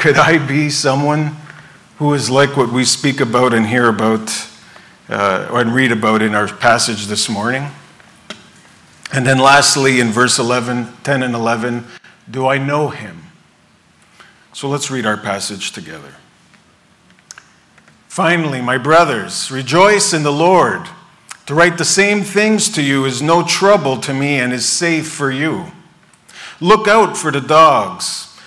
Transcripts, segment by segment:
Could I be someone who is like what we speak about and hear about uh, and read about in our passage this morning? And then lastly, in verse 11, 10 and 11, do I know him? So let's read our passage together. Finally, my brothers, rejoice in the Lord. To write the same things to you is no trouble to me and is safe for you. Look out for the dogs.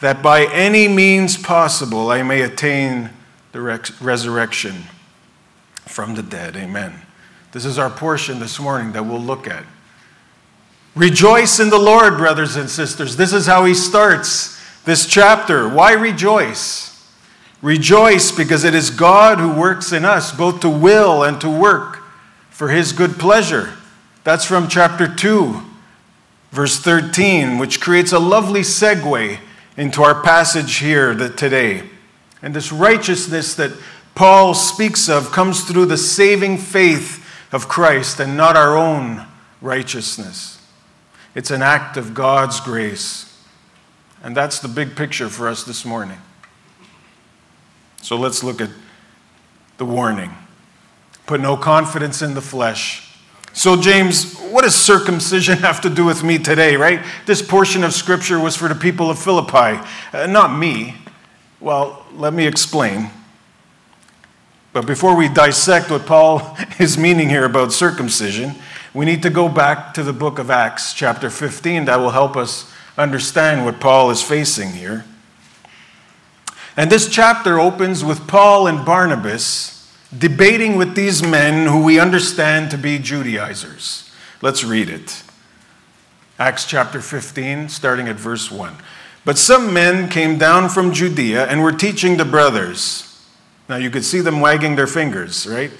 that by any means possible I may attain the resurrection from the dead. Amen. This is our portion this morning that we'll look at. Rejoice in the Lord, brothers and sisters. This is how he starts this chapter. Why rejoice? Rejoice because it is God who works in us, both to will and to work for his good pleasure. That's from chapter 2, verse 13, which creates a lovely segue into our passage here today. And this righteousness that Paul speaks of comes through the saving faith of Christ and not our own righteousness. It's an act of God's grace. And that's the big picture for us this morning. So let's look at the warning. Put no confidence in the flesh. So, James, what does circumcision have to do with me today, right? This portion of scripture was for the people of Philippi, uh, not me. Well, let me explain. But before we dissect what Paul is meaning here about circumcision, we need to go back to the book of Acts, chapter 15. That will help us understand what Paul is facing here. And this chapter opens with Paul and Barnabas debating with these men who we understand to be Judaizers. Let's read it. Acts chapter 15, starting at verse 1. But some men came down from Judea and were teaching the brothers. Now you could see them wagging their fingers, right?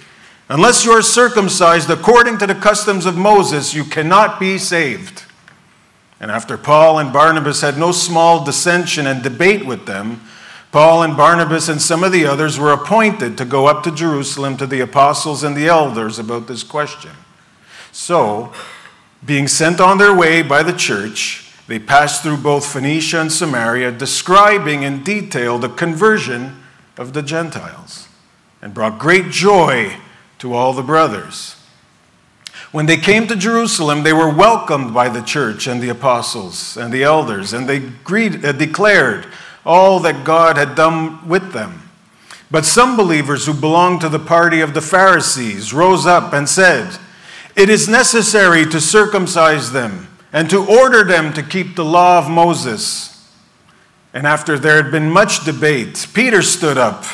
Unless you are circumcised according to the customs of Moses, you cannot be saved. And after Paul and Barnabas had no small dissension and debate with them, Paul and Barnabas and some of the others were appointed to go up to Jerusalem to the apostles and the elders about this question. So, being sent on their way by the church, they passed through both Phoenicia and Samaria, describing in detail the conversion of the Gentiles, and brought great joy to all the brothers. When they came to Jerusalem, they were welcomed by the church and the apostles and the elders, and they uh, declared all that God had done with them. But some believers who belonged to the party of the Pharisees rose up and said, It is necessary to circumcise them and to order them to keep the law of Moses. And after there had been much debate, Peter stood up.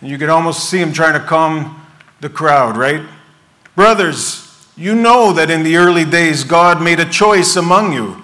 And you could almost see him trying to calm the crowd, right? Brothers, you know that in the early days God made a choice among you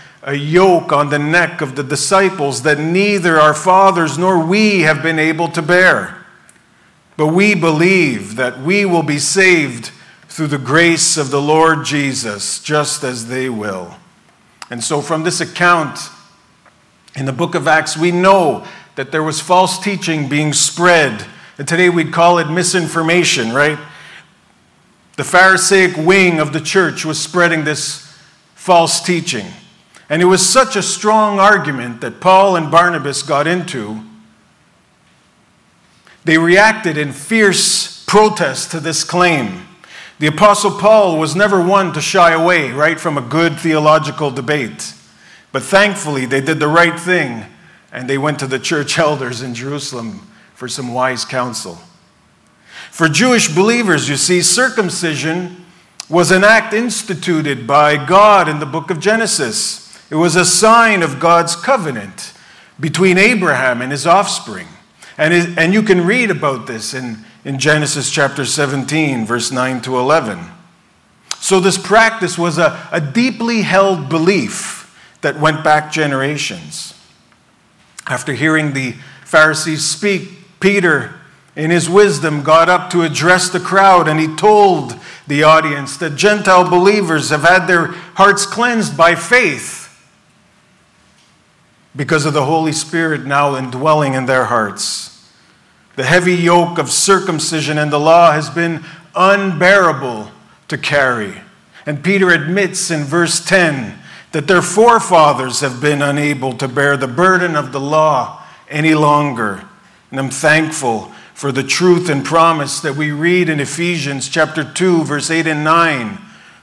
a yoke on the neck of the disciples that neither our fathers nor we have been able to bear? But we believe that we will be saved through the grace of the Lord Jesus, just as they will. And so, from this account in the book of Acts, we know that there was false teaching being spread. And today we'd call it misinformation, right? The Pharisaic wing of the church was spreading this false teaching. And it was such a strong argument that Paul and Barnabas got into. They reacted in fierce protest to this claim. The Apostle Paul was never one to shy away, right, from a good theological debate. But thankfully, they did the right thing and they went to the church elders in Jerusalem for some wise counsel. For Jewish believers, you see, circumcision was an act instituted by God in the book of Genesis. It was a sign of God's covenant between Abraham and his offspring. And, it, and you can read about this in in Genesis chapter 17, verse 9 to 11. So, this practice was a, a deeply held belief that went back generations. After hearing the Pharisees speak, Peter, in his wisdom, got up to address the crowd and he told the audience that Gentile believers have had their hearts cleansed by faith because of the Holy Spirit now indwelling in their hearts. The heavy yoke of circumcision and the law has been unbearable to carry. And Peter admits in verse 10 that their forefathers have been unable to bear the burden of the law any longer. And I'm thankful for the truth and promise that we read in Ephesians chapter 2 verse 8 and 9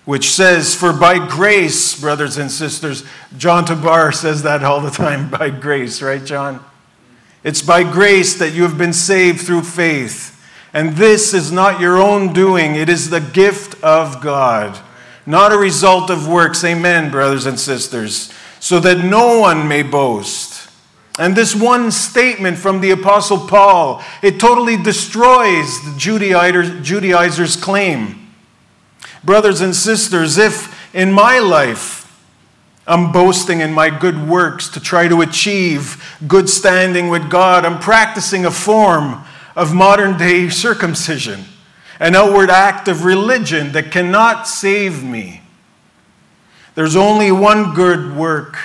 which says for by grace brothers and sisters John Tabar says that all the time by grace right John it's by grace that you have been saved through faith. And this is not your own doing, it is the gift of God, not a result of works. Amen, brothers and sisters. So that no one may boast. And this one statement from the Apostle Paul, it totally destroys the Judaizers' claim. Brothers and sisters, if in my life I'm boasting in my good works to try to achieve good standing with God. I'm practicing a form of modern day circumcision, an outward act of religion that cannot save me. There's only one good work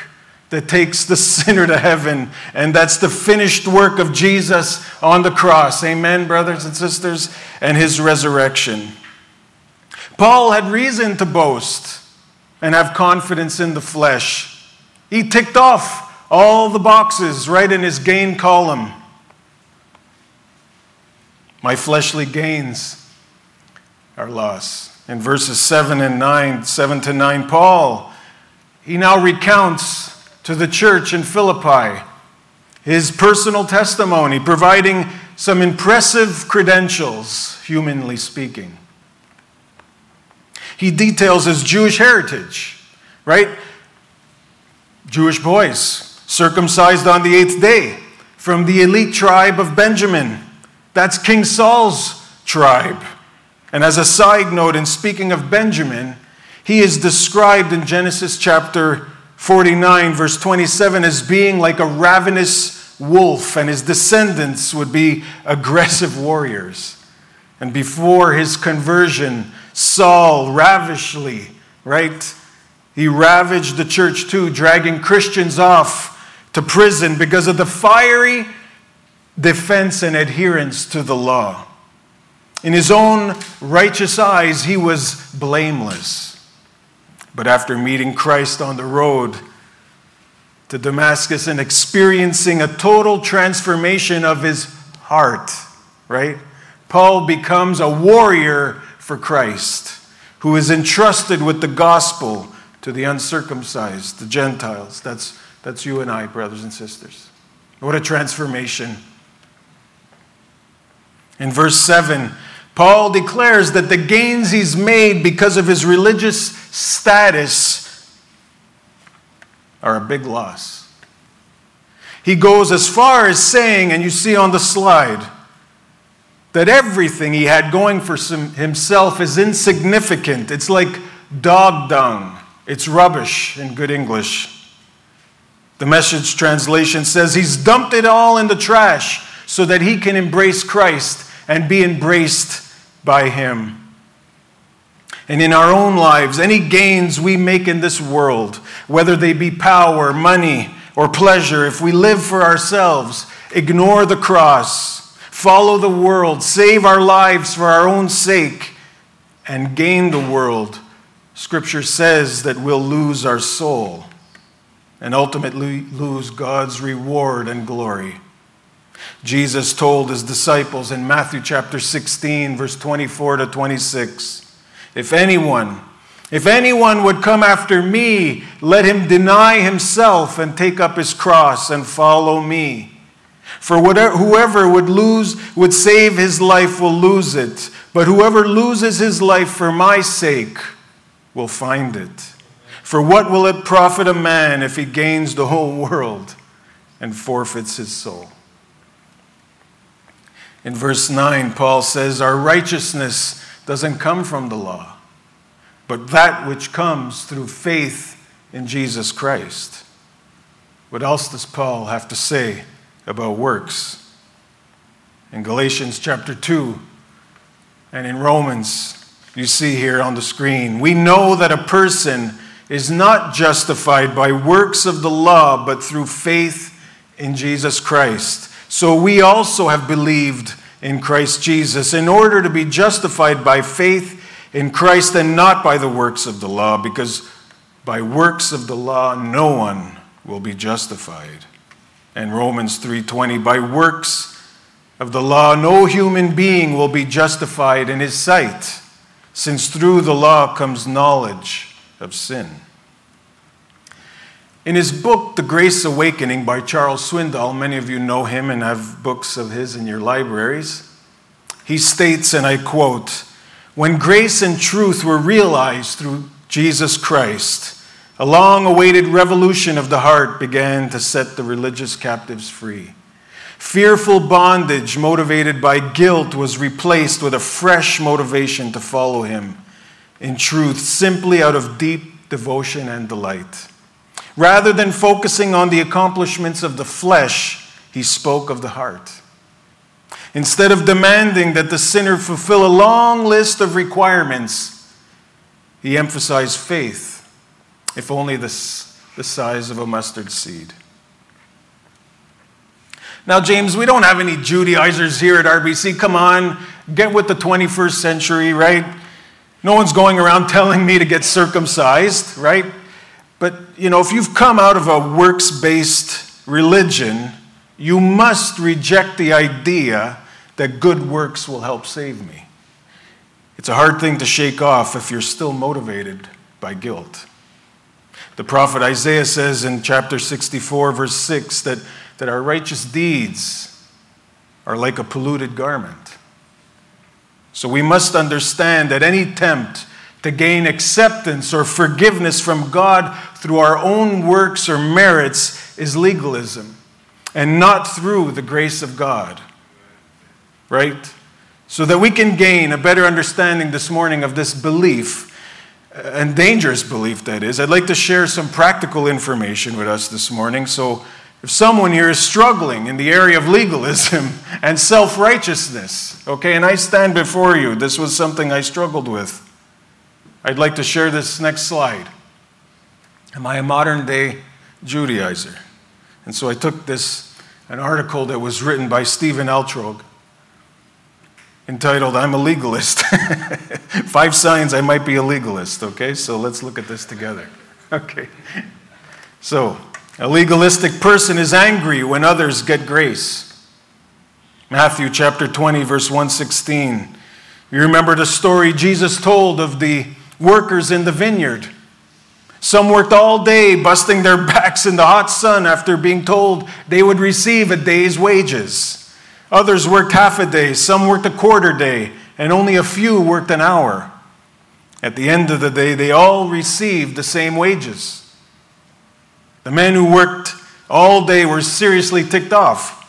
that takes the sinner to heaven, and that's the finished work of Jesus on the cross. Amen, brothers and sisters, and his resurrection. Paul had reason to boast and have confidence in the flesh. He ticked off all the boxes right in his gain column. My fleshly gains are lost. In verses 7 and 9, 7 to 9, Paul, he now recounts to the church in Philippi his personal testimony, providing some impressive credentials, humanly speaking. He details his Jewish heritage, right? Jewish boys, circumcised on the eighth day, from the elite tribe of Benjamin. That's King Saul's tribe. And as a side note, in speaking of Benjamin, he is described in Genesis chapter 49, verse 27, as being like a ravenous wolf, and his descendants would be aggressive warriors. And before his conversion, Saul ravishly, right? He ravaged the church too, dragging Christians off to prison because of the fiery defense and adherence to the law. In his own righteous eyes, he was blameless. But after meeting Christ on the road to Damascus and experiencing a total transformation of his heart, right? Paul becomes a warrior for Christ, who is entrusted with the gospel to the uncircumcised, the Gentiles. That's, that's you and I, brothers and sisters. What a transformation. In verse 7, Paul declares that the gains he's made because of his religious status are a big loss. He goes as far as saying, and you see on the slide, that everything he had going for himself is insignificant. It's like dog dung. It's rubbish in good English. The message translation says he's dumped it all in the trash so that he can embrace Christ and be embraced by him. And in our own lives, any gains we make in this world, whether they be power, money, or pleasure, if we live for ourselves, ignore the cross, follow the world, save our lives for our own sake, and gain the world, Scripture says that we'll lose our soul and ultimately lose God's reward and glory. Jesus told his disciples in Matthew chapter 16, verse 24 to 26 If anyone, if anyone would come after me, let him deny himself and take up his cross and follow me. For whatever, whoever would lose, would save his life will lose it, but whoever loses his life for my sake will find it. For what will it profit a man if he gains the whole world and forfeits his soul? In verse 9, Paul says, Our righteousness doesn't come from the law, but that which comes through faith in Jesus Christ. What else does Paul have to say about works? In Galatians chapter 2 and in Romans, you see here on the screen, we know that a person is not justified by works of the law, but through faith in Jesus Christ. So we also have believed in Christ Jesus in order to be justified by faith in Christ and not by the works of the law, because by works of the law no one will be justified. And Romans 3:20 by works of the law no human being will be justified in his sight, since through the law comes knowledge of sin. In his book, The Grace Awakening by Charles Swindoll, many of you know him and have books of his in your libraries, he states, and I quote, When grace and truth were realized through Jesus Christ, a long awaited revolution of the heart began to set the religious captives free. Fearful bondage motivated by guilt was replaced with a fresh motivation to follow him in truth, simply out of deep devotion and delight. Rather than focusing on the accomplishments of the flesh, he spoke of the heart. Instead of demanding that the sinner fulfill a long list of requirements, he emphasized faith, if only the, the size of a mustard seed. Now, James, we don't have any Judaizers here at RBC. Come on, get with the 21st century, right? No one's going around telling me to get circumcised, right? But, you know, if you've come out of a works based religion, you must reject the idea that good works will help save me. It's a hard thing to shake off if you're still motivated by guilt. The prophet Isaiah says in chapter 64, verse 6, that, that our righteous deeds are like a polluted garment. So we must understand that any attempt to gain acceptance or forgiveness from God through our own works or merits is legalism and not through the grace of God. Right? So that we can gain a better understanding this morning of this belief, and dangerous belief that is, I'd like to share some practical information with us this morning. So, if someone here is struggling in the area of legalism and self righteousness, okay, and I stand before you, this was something I struggled with. I'd like to share this next slide. Am I a modern day Judaizer? And so I took this, an article that was written by Stephen Altrogge entitled, I'm a Legalist. Five signs I might be a legalist, okay? So let's look at this together. Okay. So, a legalistic person is angry when others get grace. Matthew chapter 20, verse 116. You remember the story Jesus told of the workers in the vineyard. Some worked all day, busting their backs in the hot sun after being told they would receive a day's wages. Others worked half a day, some worked a quarter day, and only a few worked an hour. At the end of the day, they all received the same wages. The men who worked all day were seriously ticked off.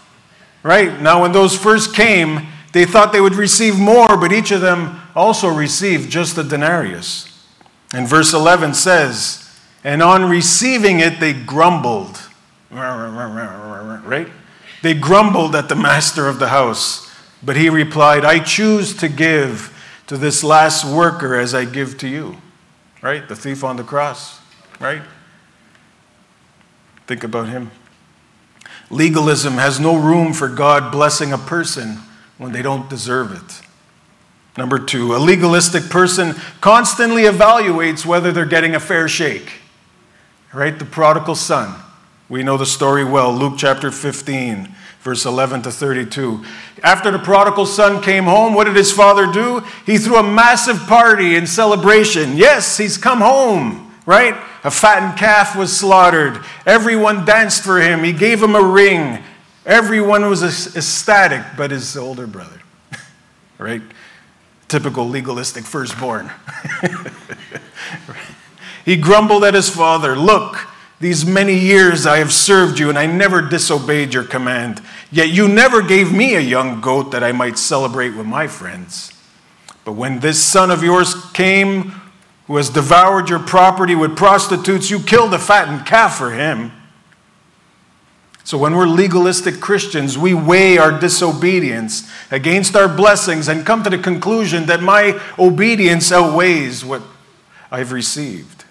Right? Now, when those first came, they thought they would receive more, but each of them also received just a denarius. And verse 11 says, And on receiving it, they grumbled. Right? They grumbled at the master of the house. But he replied, I choose to give to this last worker as I give to you. Right? The thief on the cross. Right? Think about him. Legalism has no room for God blessing a person when they don't deserve it. Number two, a legalistic person constantly evaluates whether they're getting a fair shake. Right? The prodigal son. We know the story well. Luke chapter 15, verse 11 to 32. After the prodigal son came home, what did his father do? He threw a massive party in celebration. Yes, he's come home, right? A fattened calf was slaughtered. Everyone danced for him. He gave him a ring. Everyone was ecstatic, but his older brother, right? Typical legalistic firstborn. he grumbled at his father, Look, these many years I have served you, and I never disobeyed your command. Yet you never gave me a young goat that I might celebrate with my friends. But when this son of yours came, who has devoured your property with prostitutes, you killed a fattened calf for him. So, when we're legalistic Christians, we weigh our disobedience against our blessings and come to the conclusion that my obedience outweighs what I've received.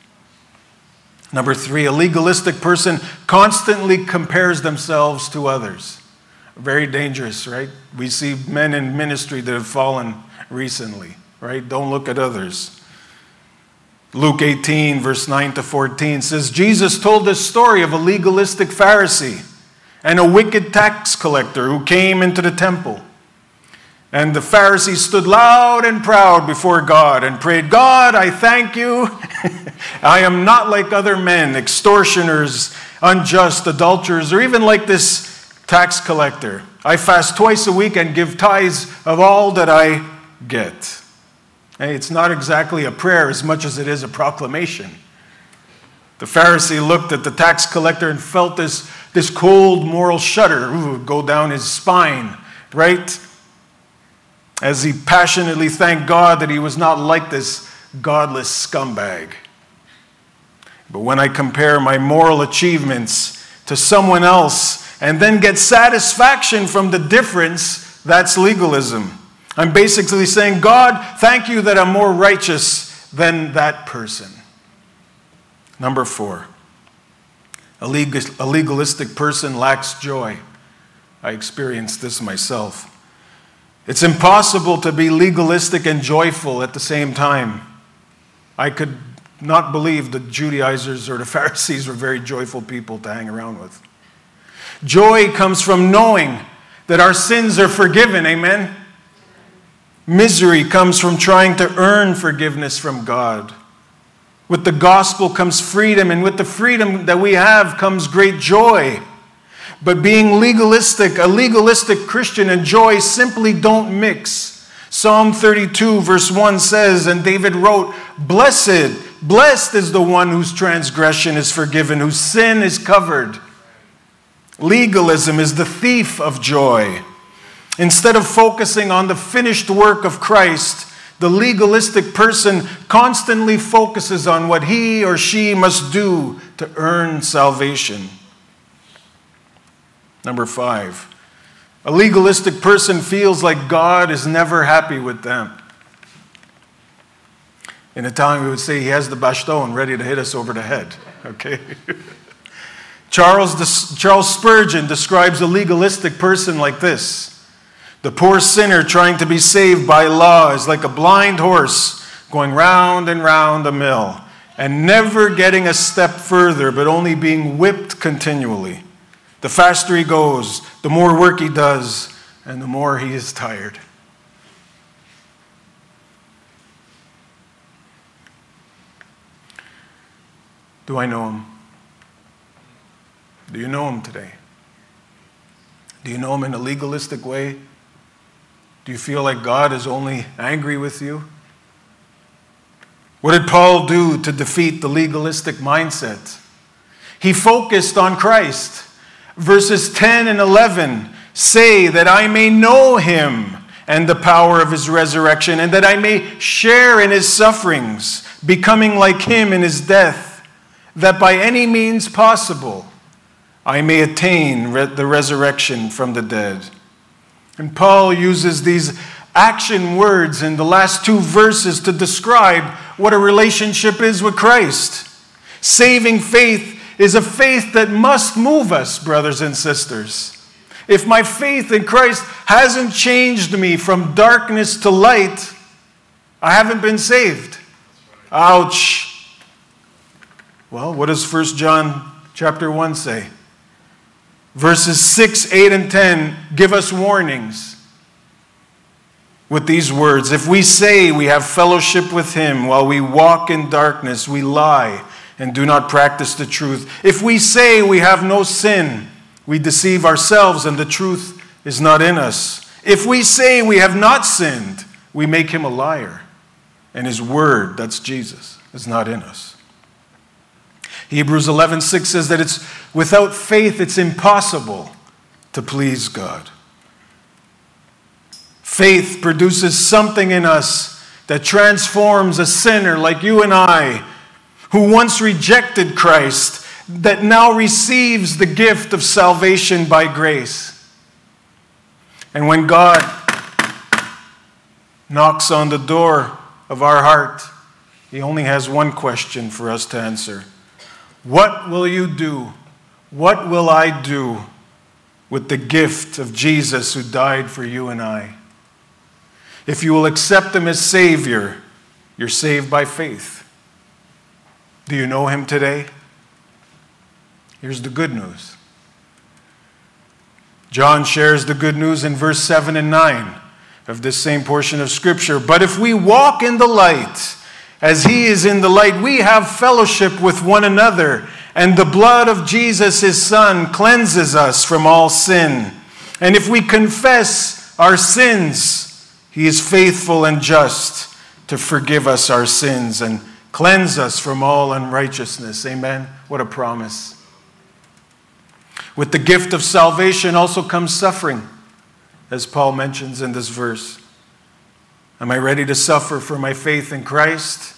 Number three, a legalistic person constantly compares themselves to others. Very dangerous, right? We see men in ministry that have fallen recently, right? Don't look at others. Luke 18, verse 9 to 14 says Jesus told the story of a legalistic Pharisee and a wicked tax collector who came into the temple. And the Pharisee stood loud and proud before God and prayed, God, I thank you. I am not like other men, extortioners, unjust, adulterers, or even like this tax collector. I fast twice a week and give tithes of all that I get. Hey, it's not exactly a prayer as much as it is a proclamation. The Pharisee looked at the tax collector and felt this this cold moral shudder ooh, go down his spine, right? As he passionately thanked God that he was not like this godless scumbag. But when I compare my moral achievements to someone else and then get satisfaction from the difference, that's legalism. I'm basically saying, God, thank you that I'm more righteous than that person. Number four, a, legalistic person lacks joy. I experienced this myself. It's impossible to be legalistic and joyful at the same time. I could not believe the Judaizers or the Pharisees were very joyful people to hang around with. Joy comes from knowing that our sins are forgiven, amen? Misery comes from trying to earn forgiveness from God. With the gospel comes freedom, and with the freedom that we have comes great joy. But being legalistic, a legalistic Christian and joy simply don't mix. Psalm 32, verse 1 says, and David wrote, Blessed, blessed is the one whose transgression is forgiven, whose sin is covered. Legalism is the thief of joy. Instead of focusing on the finished work of Christ, the legalistic person constantly focuses on what he or she must do to earn salvation. Number five, a legalistic person feels like God is never happy with them. In Italian, we would say he has the baston ready to hit us over the head. Okay? Charles, Charles Spurgeon describes a legalistic person like this the poor sinner trying to be saved by law is like a blind horse going round and round a mill and never getting a step further, but only being whipped continually. The faster he goes, the more work he does, and the more he is tired. Do I know him? Do you know him today? Do you know him in a legalistic way? Do you feel like God is only angry with you? What did Paul do to defeat the legalistic mindset? He focused on Christ. Verses 10 and 11 say that I may know him and the power of his resurrection, and that I may share in his sufferings, becoming like him in his death, that by any means possible I may attain the resurrection from the dead. And Paul uses these action words in the last two verses to describe what a relationship is with Christ. Saving faith is a faith that must move us, brothers and sisters. If my faith in Christ hasn't changed me from darkness to light, I haven't been saved. Ouch. Well, what does 1 John chapter 1 say? Verses 6, 8, and 10 give us warnings with these words If we say we have fellowship with him while we walk in darkness, we lie and do not practice the truth. If we say we have no sin, we deceive ourselves and the truth is not in us. If we say we have not sinned, we make him a liar and his word, that's Jesus, is not in us. Hebrews 11:6 says that it's without faith it's impossible to please God. Faith produces something in us that transforms a sinner like you and I who once rejected Christ that now receives the gift of salvation by grace. And when God knocks on the door of our heart, He only has one question for us to answer What will you do? What will I do with the gift of Jesus who died for you and I? If you will accept Him as Savior, you're saved by faith. Do you know him today? Here's the good news. John shares the good news in verse 7 and 9 of this same portion of Scripture. But if we walk in the light, as he is in the light, we have fellowship with one another, and the blood of Jesus, his Son, cleanses us from all sin. And if we confess our sins, he is faithful and just to forgive us our sins and Cleanse us from all unrighteousness. Amen. What a promise. With the gift of salvation also comes suffering, as Paul mentions in this verse. Am I ready to suffer for my faith in Christ?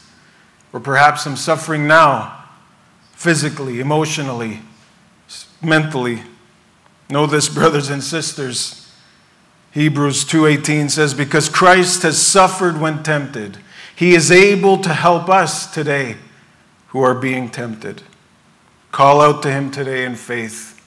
Or perhaps I'm suffering now, physically, emotionally, mentally. Know this, brothers and sisters. Hebrews 2:18 says because Christ has suffered when tempted he is able to help us today who are being tempted. Call out to Him today in faith.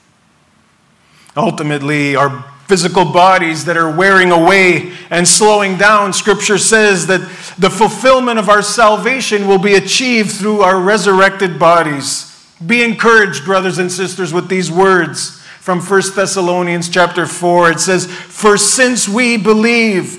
Ultimately, our physical bodies that are wearing away and slowing down, Scripture says that the fulfillment of our salvation will be achieved through our resurrected bodies. Be encouraged, brothers and sisters, with these words from 1 Thessalonians chapter 4. It says, For since we believe,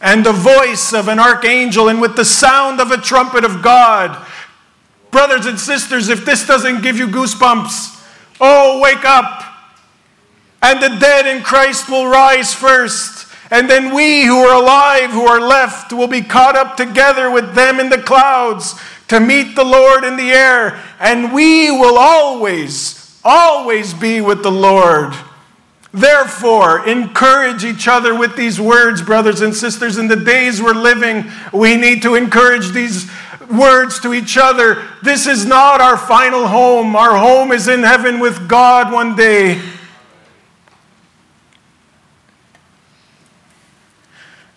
and the voice of an archangel and with the sound of a trumpet of God. Brothers and sisters, if this doesn't give you goosebumps, oh, wake up. And the dead in Christ will rise first. And then we who are alive, who are left, will be caught up together with them in the clouds to meet the Lord in the air. And we will always, always be with the Lord. Therefore, encourage each other with these words, brothers and sisters. In the days we're living, we need to encourage these words to each other. This is not our final home. Our home is in heaven with God one day.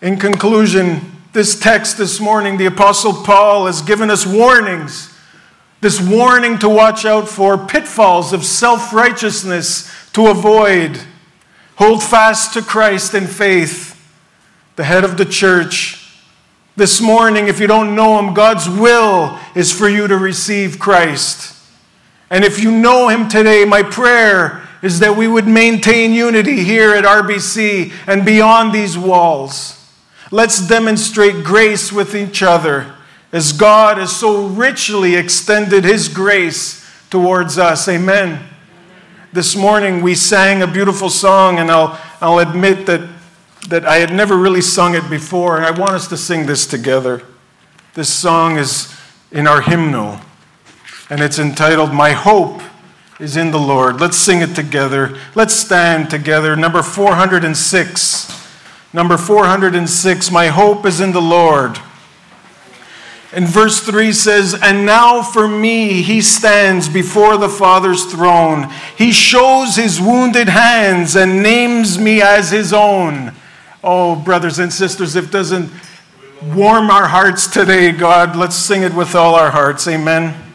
In conclusion, this text this morning, the Apostle Paul has given us warnings. This warning to watch out for pitfalls of self righteousness to avoid. Hold fast to Christ in faith, the head of the church. This morning, if you don't know him, God's will is for you to receive Christ. And if you know him today, my prayer is that we would maintain unity here at RBC and beyond these walls. Let's demonstrate grace with each other as God has so richly extended his grace towards us. Amen. This morning we sang a beautiful song, and I'll, I'll admit that, that I had never really sung it before, and I want us to sing this together. This song is in our hymnal, and it's entitled, My Hope is in the Lord. Let's sing it together. Let's stand together. Number 406. Number 406, My hope is in the Lord. And verse 3 says, And now for me he stands before the Father's throne. He shows his wounded hands and names me as his own. Oh, brothers and sisters, if it doesn't warm our hearts today, God, let's sing it with all our hearts. Amen.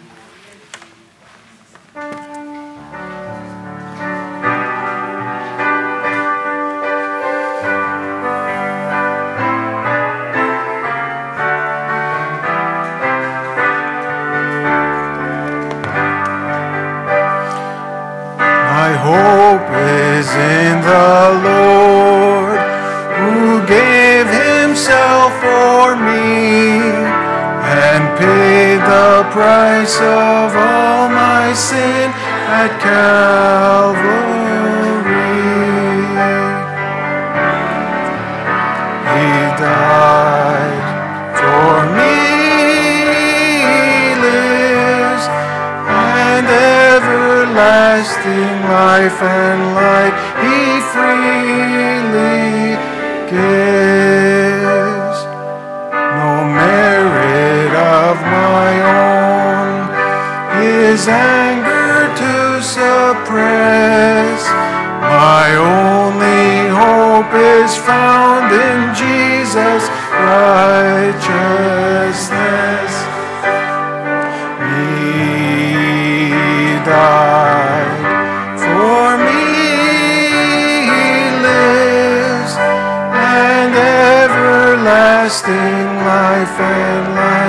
His anger to suppress. My only hope is found in Jesus' righteousness. He died for me, he lives, and everlasting life and light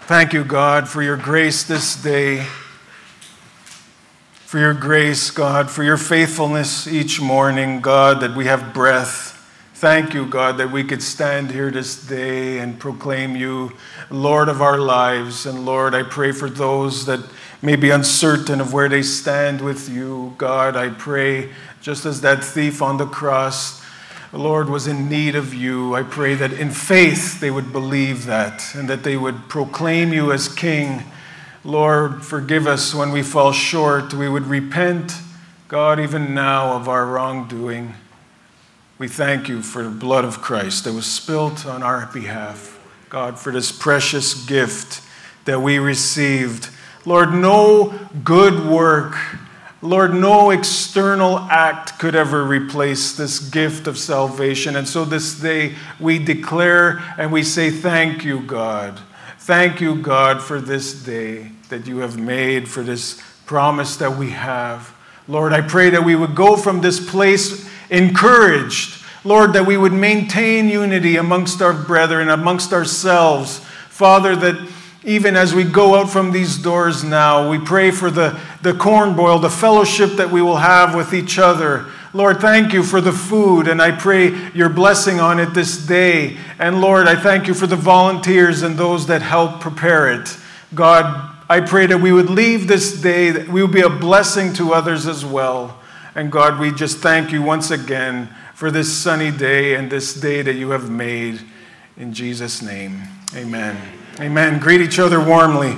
Thank you, God, for your grace this day, for your grace, God, for your faithfulness each morning, God, that we have breath. Thank you, God, that we could stand here this day and proclaim you Lord of our lives. And Lord, I pray for those that may be uncertain of where they stand with you. God, I pray, just as that thief on the cross the Lord was in need of you. I pray that in faith they would believe that and that they would proclaim you as King. Lord, forgive us when we fall short. We would repent, God, even now of our wrongdoing. We thank you for the blood of Christ that was spilt on our behalf. God, for this precious gift that we received. Lord, no good work Lord, no external act could ever replace this gift of salvation. And so this day we declare and we say, Thank you, God. Thank you, God, for this day that you have made, for this promise that we have. Lord, I pray that we would go from this place encouraged. Lord, that we would maintain unity amongst our brethren, amongst ourselves. Father, that even as we go out from these doors now, we pray for the, the corn boil, the fellowship that we will have with each other. Lord, thank you for the food, and I pray your blessing on it this day. And Lord, I thank you for the volunteers and those that help prepare it. God, I pray that we would leave this day, that we would be a blessing to others as well. And God, we just thank you once again for this sunny day and this day that you have made. In Jesus' name, amen. Amen. Greet each other warmly.